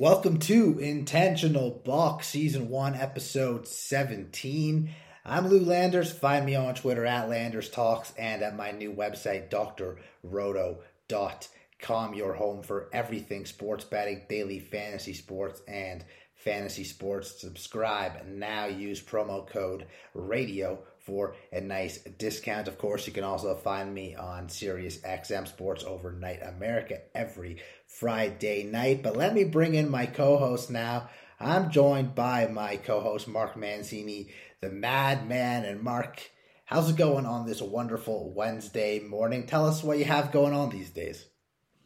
Welcome to Intentional Balk Season 1, Episode 17. I'm Lou Landers. Find me on Twitter at Landers Talks and at my new website, drroto.com, your home for everything sports betting, daily fantasy sports, and fantasy sports. Subscribe now. Use promo code RADIO for a nice discount. Of course, you can also find me on Sirius XM Sports Overnight America every Friday night. But let me bring in my co host now. I'm joined by my co host, Mark Mancini, the madman. And Mark, how's it going on this wonderful Wednesday morning? Tell us what you have going on these days.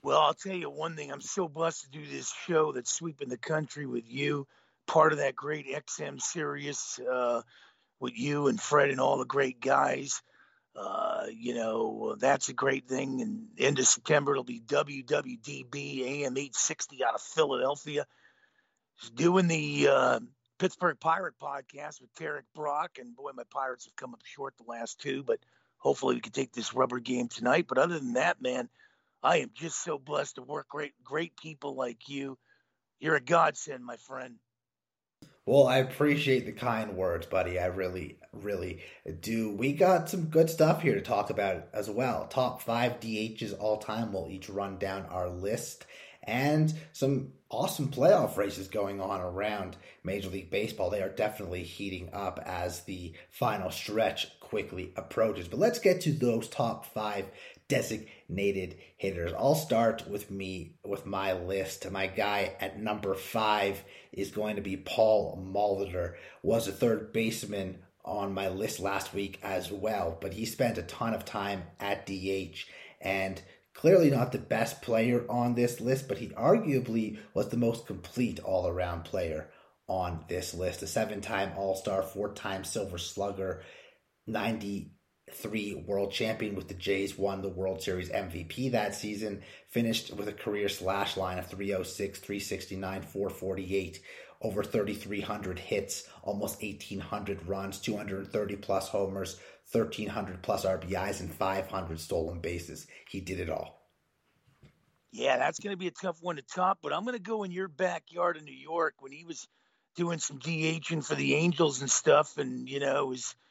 Well, I'll tell you one thing. I'm so blessed to do this show that's sweeping the country with you, part of that great XM Sirius. Uh, with you and Fred and all the great guys. Uh, you know, that's a great thing. And end of September, it'll be WWDB AM 860 out of Philadelphia. Just doing the uh, Pittsburgh Pirate podcast with Tarek Brock. And boy, my Pirates have come up short the last two, but hopefully we can take this rubber game tonight. But other than that, man, I am just so blessed to work great, great people like you. You're a godsend, my friend. Well, I appreciate the kind words, buddy. I really, really do. We got some good stuff here to talk about as well. Top five DHs all time. We'll each run down our list and some awesome playoff races going on around Major League Baseball. They are definitely heating up as the final stretch quickly approaches. But let's get to those top five designated hitters. I'll start with me with my list. My guy at number five is going to be Paul Molitor. Was a third baseman on my list last week as well, but he spent a ton of time at DH and clearly not the best player on this list, but he arguably was the most complete all around player on this list. A seven time All Star, four time Silver Slugger, 93 world champion with the Jays, won the World Series MVP that season, finished with a career slash line of 306, 369, 448, over 3,300 hits, almost 1,800 runs, 230 plus homers, 1,300 plus RBIs, and 500 stolen bases. He did it all. Yeah, that's going to be a tough one to top, but I'm going to go in your backyard in New York when he was doing some DHing for the Angels and stuff, and, you know, his –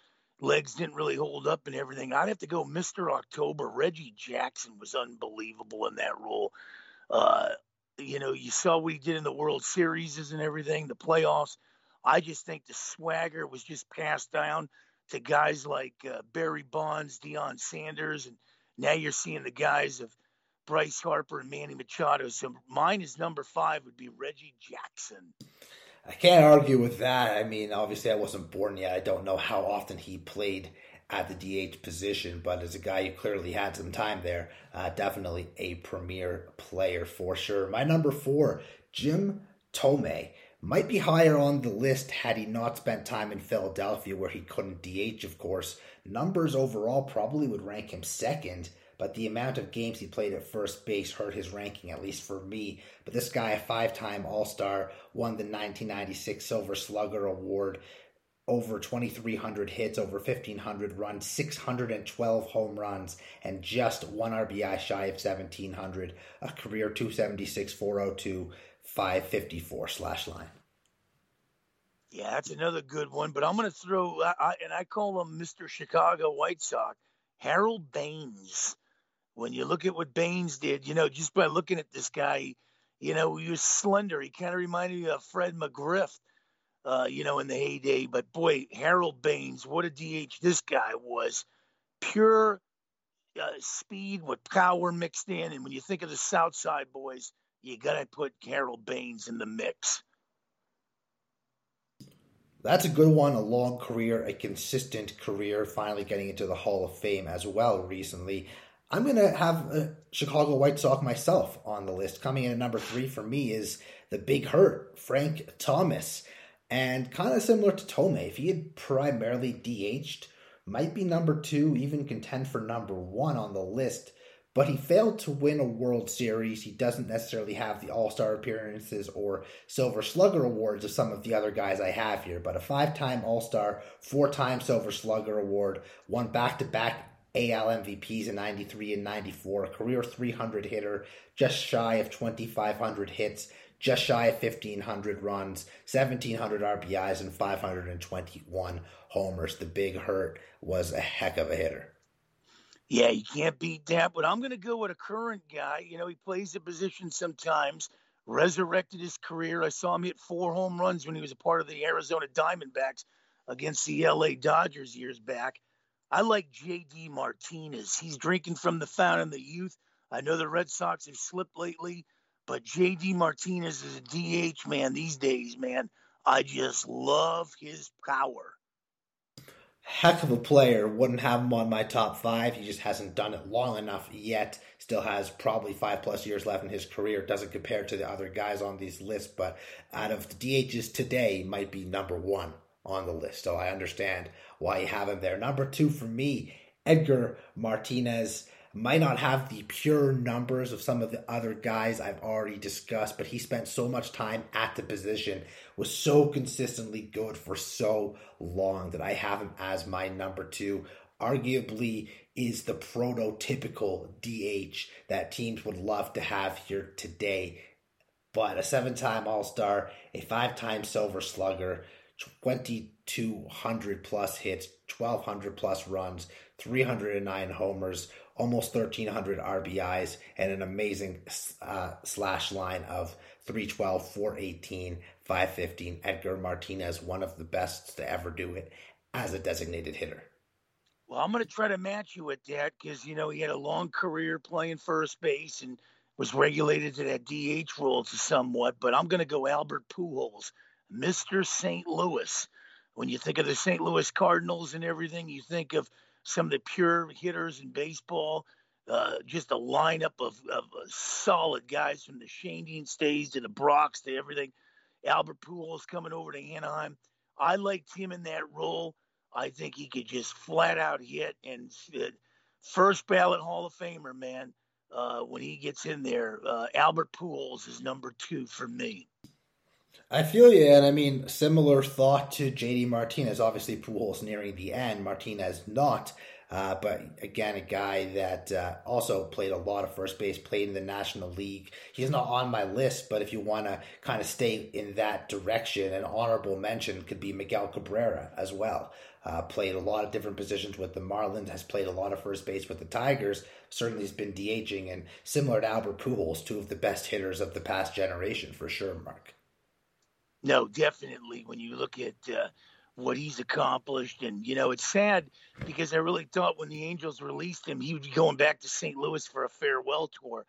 legs didn't really hold up and everything. I'd have to go Mr. October. Reggie Jackson was unbelievable in that role. Uh, you know, you saw what he did in the World Series and everything, the playoffs. I just think the swagger was just passed down to guys like uh, Barry Bonds, Deion Sanders, and now you're seeing the guys of Bryce Harper and Manny Machado. So mine is number five would be Reggie Jackson. I can't argue with that. I mean, obviously, I wasn't born yet. I don't know how often he played at the DH position, but as a guy who clearly had some time there, uh, definitely a premier player for sure. My number four, Jim Thome, might be higher on the list had he not spent time in Philadelphia, where he couldn't DH, of course. Numbers overall probably would rank him second but the amount of games he played at first base hurt his ranking, at least for me. But this guy, a five time All Star, won the 1996 Silver Slugger Award, over 2,300 hits, over 1,500 runs, 612 home runs, and just one RBI shy of 1,700, a career 276, 402, 554 slash line. Yeah, that's another good one. But I'm going to throw, I, and I call him Mr. Chicago White Sox, Harold Baines when you look at what Baines did, you know, just by looking at this guy, you know, he was slender. He kind of reminded me of Fred McGriff, uh, you know, in the heyday. But boy, Harold Baines, what a DH this guy was. Pure uh, speed with power mixed in. And when you think of the South Side boys, you got to put Harold Baines in the mix. That's a good one. A long career, a consistent career, finally getting into the Hall of Fame as well recently. I'm going to have a Chicago White Sox myself on the list. Coming in at number three for me is the big hurt, Frank Thomas. And kind of similar to Thome, if he had primarily DH'd, might be number two, even contend for number one on the list. But he failed to win a World Series. He doesn't necessarily have the All Star appearances or Silver Slugger awards of some of the other guys I have here. But a five time All Star, four time Silver Slugger award, won back to back AL MVPs in 93 and 94, a career 300 hitter, just shy of 2,500 hits, just shy of 1,500 runs, 1,700 RBIs, and 521 homers. The big hurt was a heck of a hitter. Yeah, you can't beat that. But I'm going to go with a current guy. You know, he plays the position sometimes, resurrected his career. I saw him hit four home runs when he was a part of the Arizona Diamondbacks against the LA Dodgers years back. I like JD Martinez. He's drinking from the fountain of the youth. I know the Red Sox have slipped lately, but JD Martinez is a DH man these days, man. I just love his power. Heck of a player. Wouldn't have him on my top five. He just hasn't done it long enough yet. Still has probably five plus years left in his career. Doesn't compare to the other guys on these lists, but out of the DHs today, might be number one on the list. So I understand why you have him there. Number two for me, Edgar Martinez might not have the pure numbers of some of the other guys I've already discussed, but he spent so much time at the position, was so consistently good for so long that I have him as my number two. Arguably, is the prototypical DH that teams would love to have here today. But a seven time All Star, a five time Silver Slugger, 2,200 plus hits, 1,200 plus runs, 309 homers, almost 1,300 RBIs, and an amazing uh, slash line of 312, 418, 515. Edgar Martinez, one of the best to ever do it as a designated hitter. Well, I'm going to try to match you with that because, you know, he had a long career playing first base and was regulated to that DH role to somewhat, but I'm going to go Albert Pujols. Mr. St. Louis. When you think of the St. Louis Cardinals and everything, you think of some of the pure hitters in baseball. Uh, just a lineup of, of uh, solid guys from the Shane stays to the Brocks to everything. Albert Pujols coming over to Anaheim. I liked him in that role. I think he could just flat out hit and uh, first ballot Hall of Famer, man. Uh, when he gets in there, uh, Albert Pujols is number two for me. I feel you, and I mean similar thought to JD Martinez. Obviously, Pujols nearing the end, Martinez not. Uh, but again, a guy that uh, also played a lot of first base, played in the National League. He's not on my list, but if you want to kind of stay in that direction, an honorable mention could be Miguel Cabrera as well. Uh, played a lot of different positions with the Marlins, has played a lot of first base with the Tigers. Certainly has been DHing, and similar to Albert Pujols, two of the best hitters of the past generation for sure, Mark. No, definitely. When you look at uh, what he's accomplished, and you know, it's sad because I really thought when the Angels released him, he would be going back to St. Louis for a farewell tour.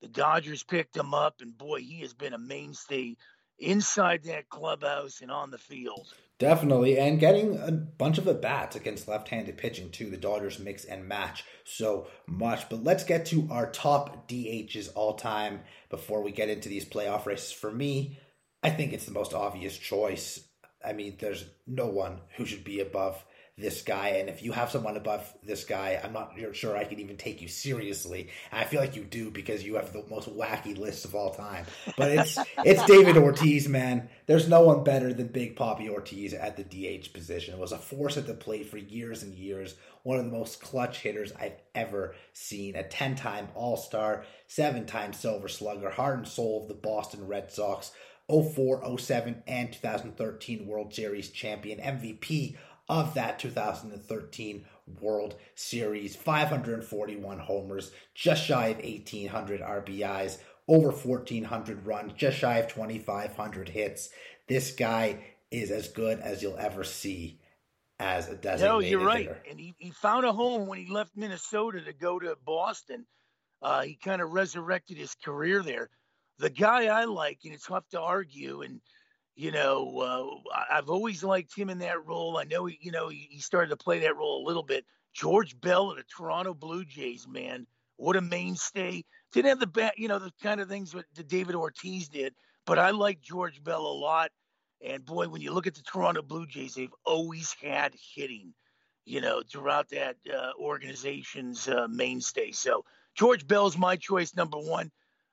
The Dodgers picked him up, and boy, he has been a mainstay inside that clubhouse and on the field. Definitely, and getting a bunch of at bats against left-handed pitching too. The Dodgers mix and match so much. But let's get to our top DHs all time before we get into these playoff races. For me, I think it's the most obvious choice. I mean, there's no one who should be above this guy. And if you have someone above this guy, I'm not sure I can even take you seriously. And I feel like you do because you have the most wacky list of all time. But it's it's David Ortiz, man. There's no one better than Big Papi Ortiz at the DH position. It was a force at the plate for years and years. One of the most clutch hitters I've ever seen. A 10 time All Star, seven time Silver Slugger, heart and soul of the Boston Red Sox 04, 07, and 2013 World Series champion, MVP of that 2013 World Series, 541 homers, just shy of 1,800 RBIs, over 1,400 runs, just shy of 2,500 hits. This guy is as good as you'll ever see as a designated No, you're right. Hitter. And he, he found a home when he left Minnesota to go to Boston. Uh, he kind of resurrected his career there the guy I like, and it's tough to argue, and you know, uh, I've always liked him in that role. I know he, you know, he started to play that role a little bit. George Bell of the Toronto Blue Jays, man, what a mainstay. Didn't have the bat, you know, the kind of things that David Ortiz did, but I like George Bell a lot. And boy, when you look at the Toronto Blue Jays, they've always had hitting, you know, throughout that uh, organization's uh, mainstay. So George Bell's my choice number one.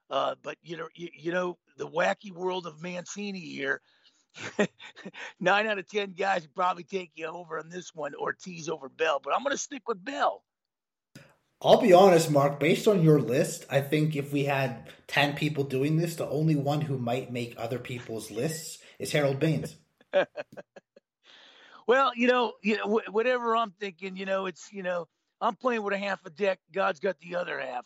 Uh, but you know, you, you know, the wacky world of Mancini here. Nine out of ten guys would probably take you over on this one, Ortiz over Bell. But I'm going to stick with Bell. I'll be honest, Mark, based on your list, I think if we had 10 people doing this, the only one who might make other people's lists is Harold Baines. well, you know, you know, whatever I'm thinking, you know, it's, you know, I'm playing with a half a deck. God's got the other half.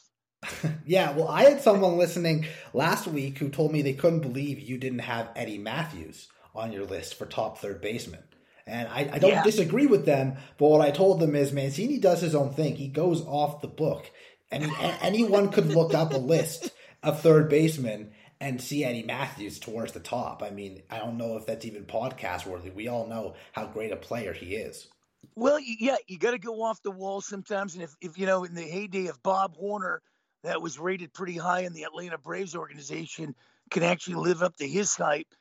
yeah, well, I had someone listening last week who told me they couldn't believe you didn't have Eddie Mathews on your list for top third baseman. And I, I don't yeah. disagree with them, but what I told them is Mancini does his own thing. He goes off the book. I mean, anyone could look up a list of third basemen and see Eddie Mathews towards the top. I mean, I don't know if that's even podcast worthy. We all know how great a player he is. Well, yeah, you got to go off the wall sometimes. And if, if, you know, in the heyday of Bob Horner, that was rated pretty high in the Atlanta Braves organization, can actually live up to his hype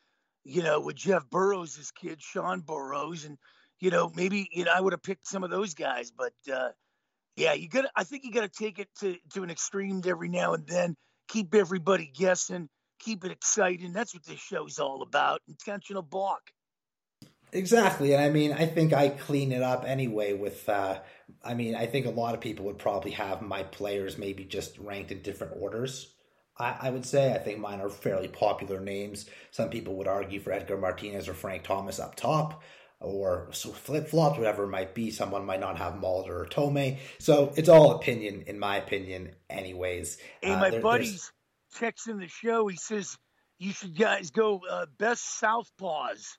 you know, with Jeff Burroughs' kid, Sean Burroughs, and you know, maybe you know I would have picked some of those guys, but uh, yeah, you got. I think you got to take it to to an extreme every now and then. Keep everybody guessing. Keep it exciting. That's what this show's all about. Intentional balk. Exactly, and I mean, I think I clean it up anyway. With, uh, I mean, I think a lot of people would probably have my players maybe just ranked in different orders. I, I would say. I think mine are fairly popular names. Some people would argue for Edgar Martinez or Frank Thomas up top, or so flip flops, whatever it might be. Someone might not have Molitor or Thome. So it's all opinion, in my opinion, anyways. Hey, uh, my there, buddy's texting the show. He says you should guys go uh, best southpaws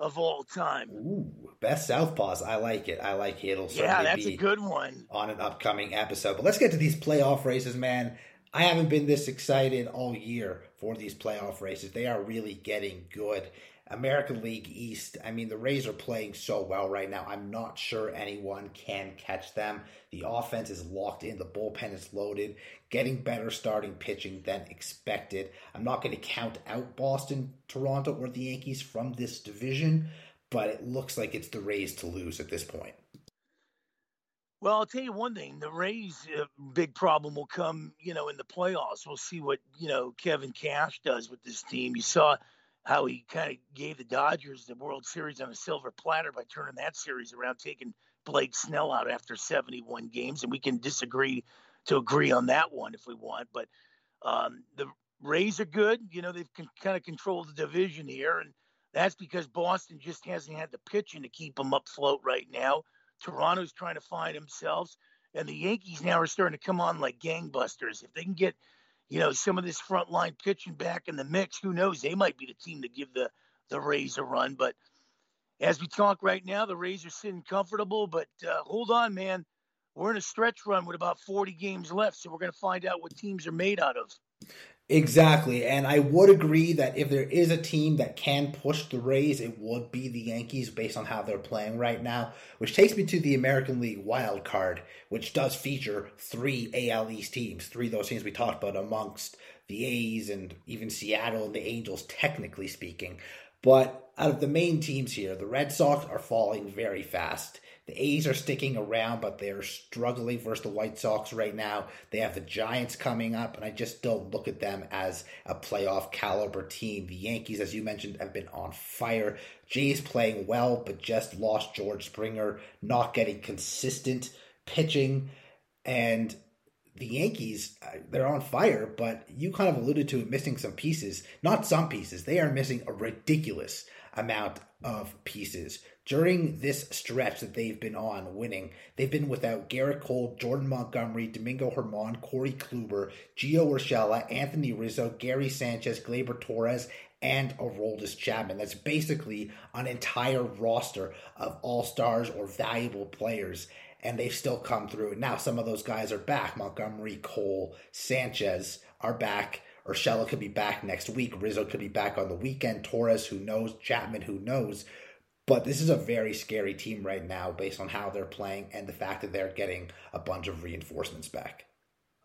of all time. Ooh, best southpaws. I like it. I like it. It'll yeah, that's a good one on an upcoming episode. But let's get to these playoff races, man. I haven't been this excited all year for these playoff races. They are really getting good. American League East, I mean, the Rays are playing so well right now. I'm not sure anyone can catch them. The offense is locked in, the bullpen is loaded, getting better starting pitching than expected. I'm not going to count out Boston, Toronto, or the Yankees from this division, but it looks like it's the Rays to lose at this point. Well, I'll tell you one thing: the Rays' uh, big problem will come, you know, in the playoffs. We'll see what you know Kevin Cash does with this team. You saw how he kind of gave the Dodgers the World Series on a silver platter by turning that series around, taking Blake Snell out after 71 games, and we can disagree to agree on that one if we want. But um, the Rays are good. You know, they've con- kind of controlled the division here, and that's because Boston just hasn't had the pitching to keep them afloat right now. Toronto's trying to find themselves, and the Yankees now are starting to come on like gangbusters. If they can get, you know, some of this front line pitching back in the mix, who knows? They might be the team to give the the Rays a run. But as we talk right now, the Rays are sitting comfortable. But uh, hold on, man, we're in a stretch run with about 40 games left, so we're going to find out what teams are made out of. Exactly. And I would agree that if there is a team that can push the Rays, it would be the Yankees based on how they're playing right now. Which takes me to the American League wild card, which does feature three AL East teams, three of those teams we talked about amongst the A's and even Seattle and the Angels, technically speaking. But out of the main teams here, the Red Sox are falling very fast. The A's are sticking around, but they're struggling versus the White Sox right now. They have the Giants coming up, and I just don't look at them as a playoff caliber team. The Yankees, as you mentioned, have been on fire. Jays playing well, but just lost George Springer, not getting consistent pitching. And the Yankees, uh, they're on fire, but you kind of alluded to missing some pieces. Not some pieces, they are missing a ridiculous amount of pieces during this stretch that they've been on winning, they've been without Gerrit Cole, Jordan Montgomery, Domingo Germán, Corey Kluber, Gio Urshela, Anthony Rizzo, Gary Sanchez, Gleyber Torres, and Aroldis Chapman. That's basically an entire roster of all stars or valuable players, and they've still come through. Now, some of those guys are back. Montgomery, Cole, Sanchez are back. Urshela could be back next week. Rizzo could be back on the weekend. Torres, who knows? Chapman, who knows? But this is a very scary team right now based on how they're playing and the fact that they're getting a bunch of reinforcements back.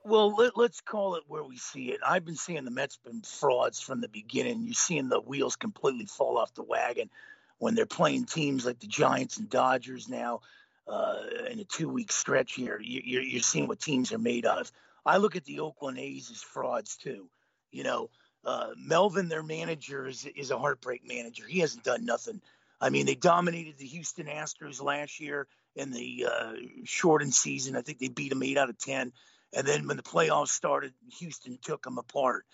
Well, let, us call it where we see it. I've been seeing the Mets been frauds from the beginning. You're seeing the wheels completely fall off the wagon when they're playing teams like the Giants and Dodgers now uh, in a two week stretch here. You, are you're seeing what teams are made of. I look at the Oakland A's as frauds too. You know, uh, Melvin, their manager, is, is a heartbreak manager. He hasn't done nothing I mean, they dominated the Houston Astros last year in the uh, shortened season. I think they beat them eight out of 10. And then when the playoffs started, Houston took them apart.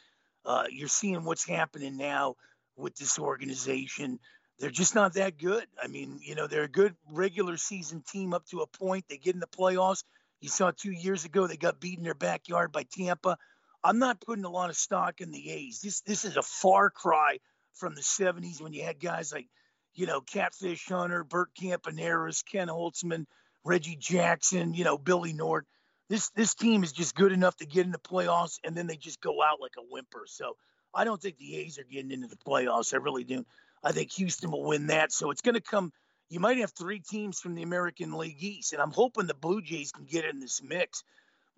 Uh, you're seeing what's happening now with this organization. They're just not that good. I mean, you know, they're a good regular season team up to a point. They get in the playoffs. You saw two years ago they got beat in their backyard by Tampa. I'm not putting a lot of stock in the A's. This this is a far cry from the 70s when you had guys like, you know, Catfish Hunter, Bert Campaneris, Ken Holtzman, Reggie Jackson, you know, Billy North. This this team is just good enough to get in the playoffs, and then they just go out like a whimper. So I don't think the A's are getting into the playoffs. I really do. I think Houston will win that. So it's going to come. You might have three teams from the American League East, and I'm hoping the Blue Jays can get in this mix.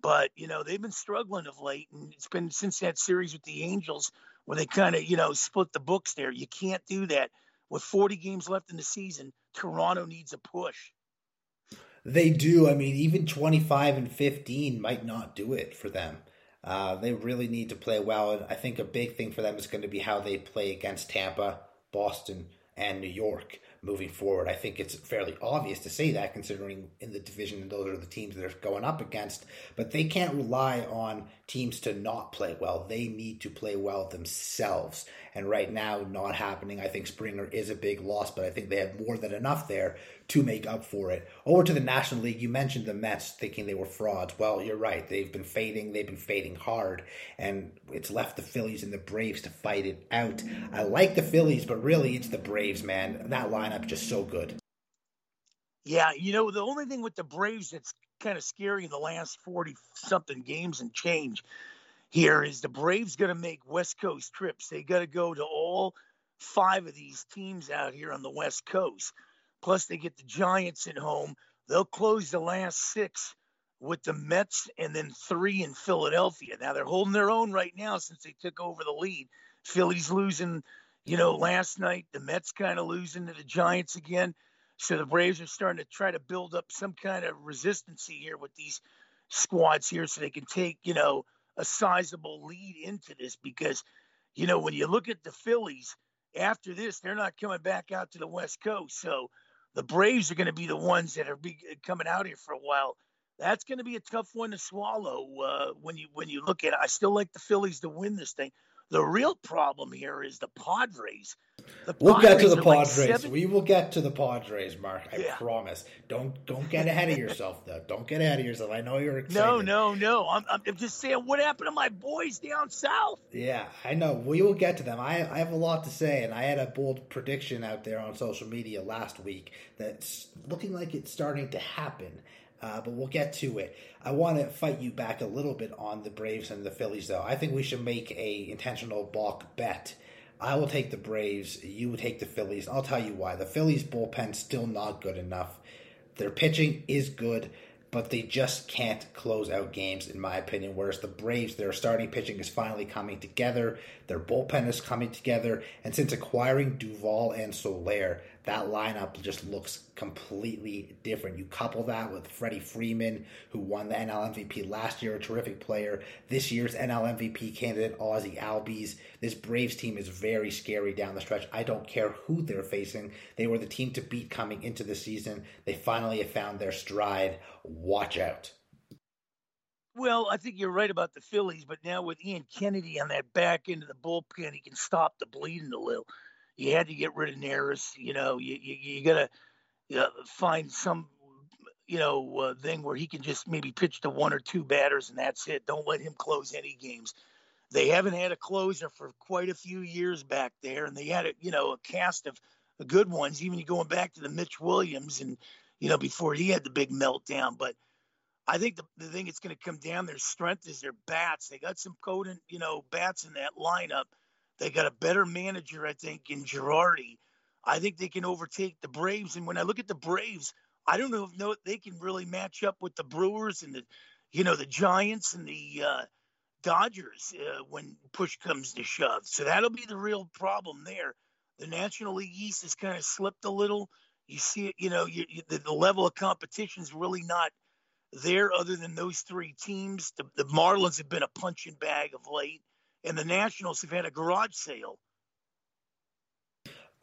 But you know they've been struggling of late, and it's been since that series with the Angels where they kind of you know split the books there. You can't do that with 40 games left in the season. Toronto needs a push. They do. I mean, even 25 and 15 might not do it for them. Uh, they really need to play well, and I think a big thing for them is going to be how they play against Tampa, Boston, and New York moving forward. I think it's fairly obvious to say that, considering in the division those are the teams they're going up against. But they can't rely on teams to not play well. They need to play well themselves. And right now, not happening. I think Springer is a big loss, but I think they have more than enough there to make up for it. Over to the National League, you mentioned the Mets thinking they were frauds. Well, you're right. They've been fading. They've been fading hard, and it's left the Phillies and the Braves to fight it out. I like the Phillies, but really, it's the Braves, man. That lineup just so good. Yeah, you know the only thing with the Braves that's kind of scary in the last forty something games and change here is the Braves going to make West Coast trips. They got to go to all five of these teams out here on the West Coast. Plus, they get the Giants at home. They'll close the last six with the Mets and then three in Philadelphia. Now they're holding their own right now since they took over the lead. Phillies losing, you know, last night. The Mets kind of losing to the Giants again. So the Braves are starting to try to build up some kind of resistance here with these squads here so they can take, you know, a sizable lead into this because, you know, when you look at the Phillies, after this, they're not coming back out to the West Coast. So the Braves are going to be the ones that are be coming out here for a while. That's going to be a tough one to swallow uh, when you when you look at it. I still like the Phillies to win this thing. The real problem here is the Padres. The we'll Padres get to the Padres. Like we will get to the Padres, Mark. I yeah. promise. Don't don't get ahead of yourself, though. Don't get ahead of yourself. I know you're excited. No, no, no. I'm, I'm just saying, what happened to my boys down south? Yeah, I know. We will get to them. I I have a lot to say, and I had a bold prediction out there on social media last week that's looking like it's starting to happen. Uh, but we'll get to it. I want to fight you back a little bit on the Braves and the Phillies, though. I think we should make a intentional balk bet. I will take the Braves. You would take the Phillies. I'll tell you why. The Phillies bullpen still not good enough. Their pitching is good but they just can't close out games, in my opinion. Whereas the Braves, their starting pitching is finally coming together, their bullpen is coming together, and since acquiring Duvall and Soler, that lineup just looks completely different. You couple that with Freddie Freeman, who won the NL MVP last year, a terrific player. This year's NL MVP candidate, Ozzie Albies. This Braves team is very scary down the stretch. I don't care who they're facing. They were the team to beat coming into the season. They finally have found their stride. Watch out. Well, I think you're right about the Phillies, but now with Ian Kennedy on that back end of the bullpen, he can stop the bleeding a little you had to get rid of Neris. You know, you you, you got to uh, find some you know uh, thing where he can just maybe pitch to one or two batters and that's it. Don't let him close any games. They haven't had a closer for quite a few years back there, and they had a you know a cast of good ones. Even going back to the Mitch Williams and you know before he had the big meltdown, but. I think the, the thing it's going to come down their strength is their bats. They got some potent, you know, bats in that lineup they got a better manager, I think, in Girardi. I think they can overtake the Braves. And when I look at the Braves, I don't know if no, they can really match up with the Brewers and the, you know, the Giants and the uh, Dodgers uh, when push comes to shove. So that'll be the real problem there. The National League East has kind of slipped a little. You see it, you know, you, you, the, the, level of competition is really not there other than those three teams. The, the Marlins have been a punching bag of late and the Nationals have had a garage sale.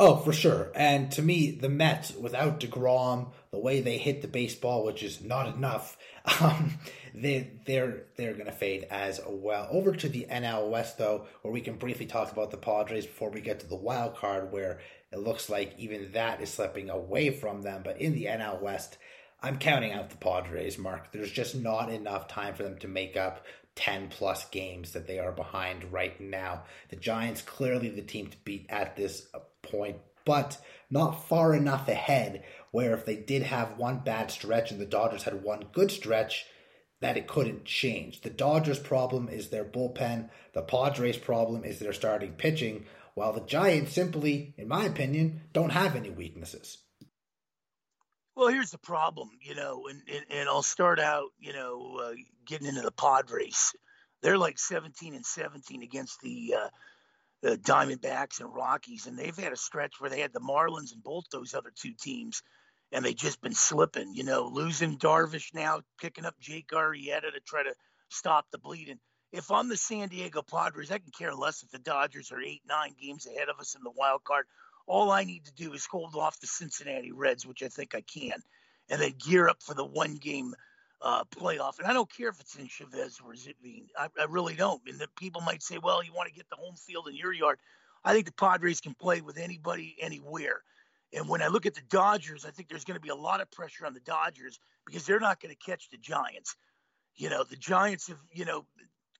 Oh, for sure. And to me, the Mets, without DeGrom, the way they hit the baseball, which is not enough, um, they, they're they're going to fade as well. Over to the NL West, though, where we can briefly talk about the Padres before we get to the wild card, where it looks like even that is slipping away from them. But in the NL West, I'm counting out the Padres, Mark. There's just not enough time for them to make up 10 plus games that they are behind right now. The Giants clearly the team to beat at this point, but not far enough ahead where if they did have one bad stretch and the Dodgers had one good stretch, that it couldn't change. The Dodgers' problem is their bullpen, the Padres' problem is their starting pitching, while the Giants simply, in my opinion, don't have any weaknesses. Well, here's the problem, you know, and, and, and I'll start out, you know, uh, getting into the Padres. They're like 17 and 17 against the uh, the Diamondbacks and Rockies, and they've had a stretch where they had the Marlins and both those other two teams, and they've just been slipping. You know, losing Darvish now, picking up Jake Arrieta to try to stop the bleeding. If I'm the San Diego Padres, I can care less if the Dodgers are eight, nine games ahead of us in the wild card. All I need to do is hold off the Cincinnati Reds, which I think I can, and then gear up for the one game uh, playoff. And I don't care if it's in Chavez or Zitvine. I, I really don't. And the people might say, well, you want to get the home field in your yard. I think the Padres can play with anybody, anywhere. And when I look at the Dodgers, I think there's going to be a lot of pressure on the Dodgers because they're not going to catch the Giants. You know, the Giants have, you know,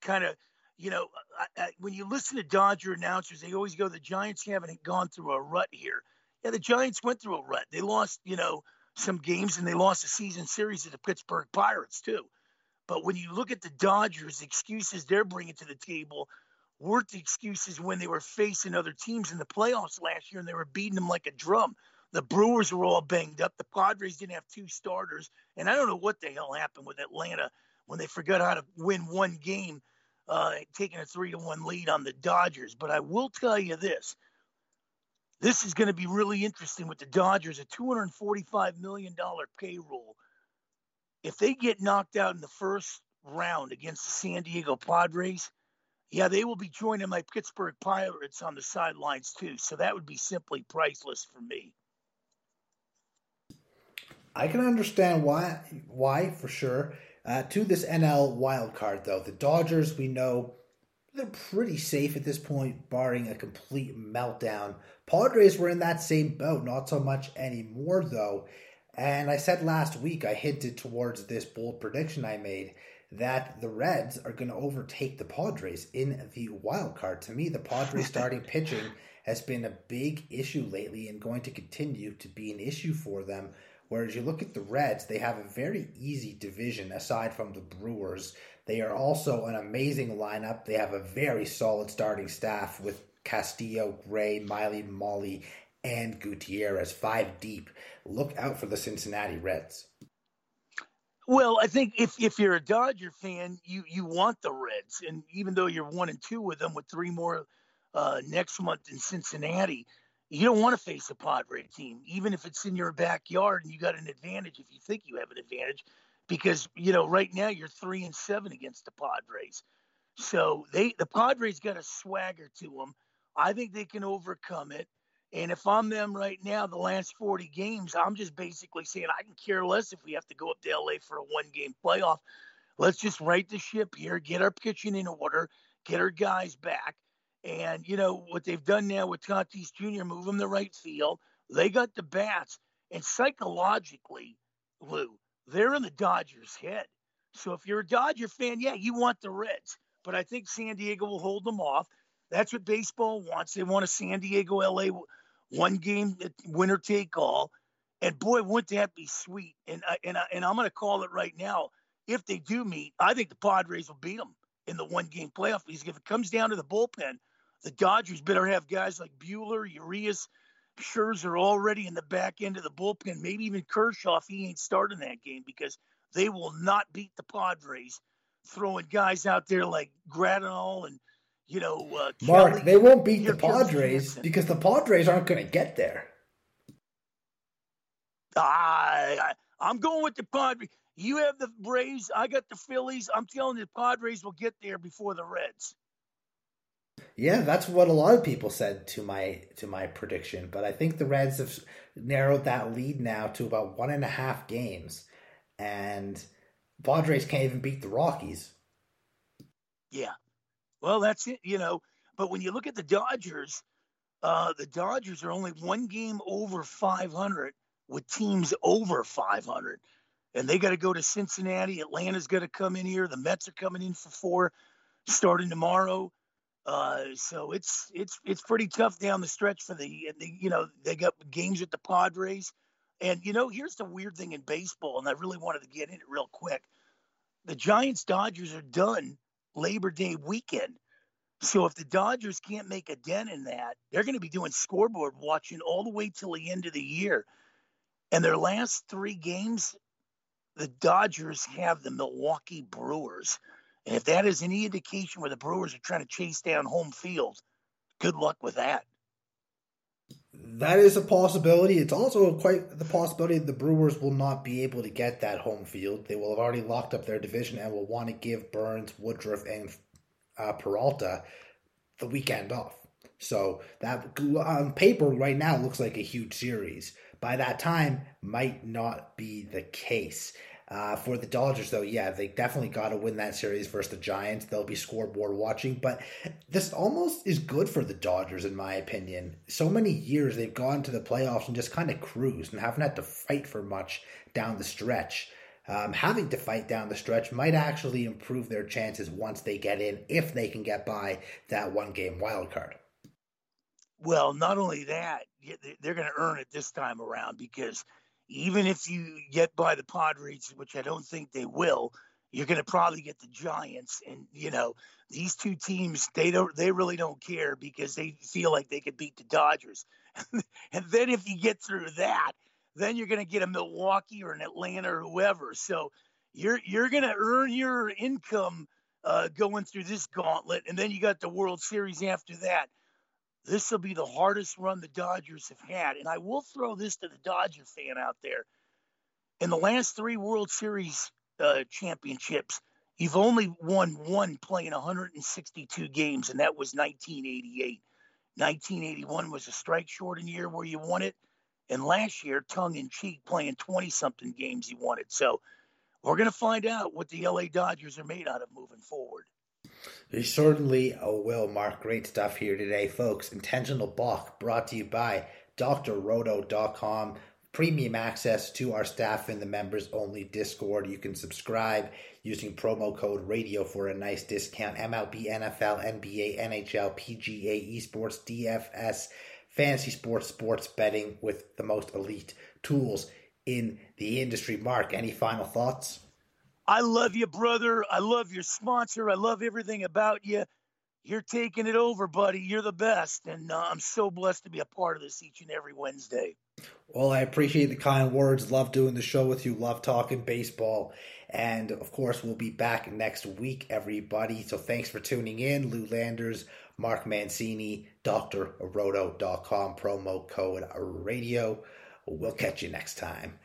kind of, you know, I, I, when you listen to Dodger announcers, they always go, the Giants haven't gone through a rut here. Yeah, the Giants went through a rut. They lost, you know, some games and they lost a season series to the Pittsburgh Pirates too. But when you look at the Dodgers, excuses they're bringing to the table weren't the excuses when they were facing other teams in the playoffs last year and they were beating them like a drum. The Brewers were all banged up. The Padres didn't have two starters. And I don't know what the hell happened with Atlanta when they forgot how to win one game, uh, taking a three to one lead on the Dodgers. But I will tell you this this is going to be really interesting with the Dodgers, a $245 million payroll. If they get knocked out in the first round against the San Diego Padres, yeah, they will be joining my Pittsburgh Pirates on the sidelines too. So that would be simply priceless for me. I can understand why, why for sure. Uh, to this NL wild card, though, the Dodgers we know they're pretty safe at this point, barring a complete meltdown. Padres were in that same boat, not so much anymore though. And I said last week, I hinted towards this bold prediction I made that the Reds are going to overtake the Padres in the wild card. To me, the Padres starting pitching has been a big issue lately and going to continue to be an issue for them. Whereas you look at the Reds, they have a very easy division aside from the Brewers. They are also an amazing lineup. They have a very solid starting staff with Castillo, Gray, Miley, Mahle, and Gutierrez, five deep. Look out for the Cincinnati Reds. Well, I think if, if you're a Dodger fan, you, you want the Reds. And even though you're one and two with them with three more uh, next month in Cincinnati, you don't want to face a Padre team, even if it's in your backyard and you got an advantage if you think you have an advantage because you know right now you're three and seven against the Padres. So they the Padres got a swagger to them. I think they can overcome it. And if I'm them right now, the last 40 games, I'm just basically saying I can care less if we have to go up to LA for a one game playoff. Let's just right the ship here, get our pitching in order, get our guys back. And, you know, what they've done now with Tatis Jr., move them the right field. They got the bats. And psychologically, Lou, they're in the Dodgers' head. So if you're a Dodger fan, yeah, you want the Reds. But I think San Diego will hold them off. That's what baseball wants. They want a San Diego LA one game winner take all. And boy, wouldn't that be sweet? And and and I'm going to call it right now. If they do meet, I think the Padres will beat them in the one game playoff. Because if it comes down to the bullpen, the Dodgers better have guys like Buehler, Urias, Scherzer already in the back end of the bullpen, maybe even Kershaw if he ain't starting that game because they will not beat the Padres throwing guys out there like Grandal and you know uh, Mark. Kelly, they won't beat the Padres because the Padres aren't going to get there. I, I'm going with the Padres. You have the Braves. I got the Phillies. I'm telling you, the Padres will get there before the Reds. Yeah, that's what a lot of people said to my to my prediction. But I think the Reds have narrowed that lead now to about one and a half games, and Padres can't even beat the Rockies. Yeah, well, that's it. You know, but when you look at the Dodgers, uh, the Dodgers are only one game over 500 with teams over 500, and they got to go to Cincinnati. Atlanta's got to come in here. The Mets are coming in for four, starting tomorrow. Uh, so it's it's it's pretty tough down the stretch for the, the you know they got games with the Padres, and you know here's the weird thing in baseball, and I really wanted to get in it real quick. The Giants Dodgers are done Labor Day weekend. So if the Dodgers can't make a dent in that, they're going to be doing scoreboard watching all the way till the end of the year. And their last three games, the Dodgers have the Milwaukee Brewers. And if that is any indication where the Brewers are trying to chase down home field, good luck with that. That is a possibility. It's also quite the possibility the Brewers will not be able to get that home field. They will have already locked up their division and will want to give Burns, Woodruff, and uh, Peralta the weekend off. So that on paper right now looks like a huge series. By that time, might not be the case. Uh, for the Dodgers, though, yeah, they definitely got to win that series versus the Giants. They'll be scoreboard watching, but this almost is good for the Dodgers, in my opinion. So many years they've gone to the playoffs and just kind of cruised and haven't had to fight for much down the stretch. Um, having to fight down the stretch might actually improve their chances once they get in, if they can get by that one game wild card. Well, not only that, they're going to earn it this time around because even if you get by the Padres, which I don't think they will, you're going to probably get the Giants. And you know, these two teams, they don't, they really don't care because they feel like they could beat the Dodgers. and then if you get through that, then you're going to get a Milwaukee or an Atlanta or whoever. So you're you're going to earn your income uh, going through this gauntlet, and then you got the World Series after that. This will be the hardest run the Dodgers have had. And I will throw this to the Dodger fan out there. In the last three World Series uh, championships, you've only won one playing 162 games, and that was 1988. 1981 was a strike shortened year where you won it. And last year, tongue in cheek, playing 20 something games, you won it. So we're going to find out what the LA Dodgers are made out of moving forward. You certainly will, Mark. Great stuff here today, folks. Intentional Balk brought to you by drroto.com. Premium access to our staff in the members only Discord. You can subscribe using promo code radio for a nice discount. MLB, NFL, NBA, NHL, PGA, esports, DFS, fantasy sports, sports betting with the most elite tools in the industry. Mark, any final thoughts? I love you, brother. I love your sponsor. I love everything about you. You're taking it over, buddy. You're the best. And uh, I'm so blessed to be a part of this each and every Wednesday. Well, I appreciate the kind words. Love doing the show with you. Love talking baseball. And of course, we'll be back next week, everybody. So thanks for tuning in. Lou Landers, Mark Mancini, drroto.com, promo code radio. We'll catch you next time.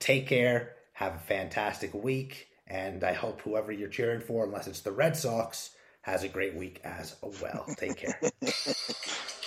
Take care. Have a fantastic week. And I hope whoever you're cheering for, unless it's the Red Sox, has a great week as well. Take care.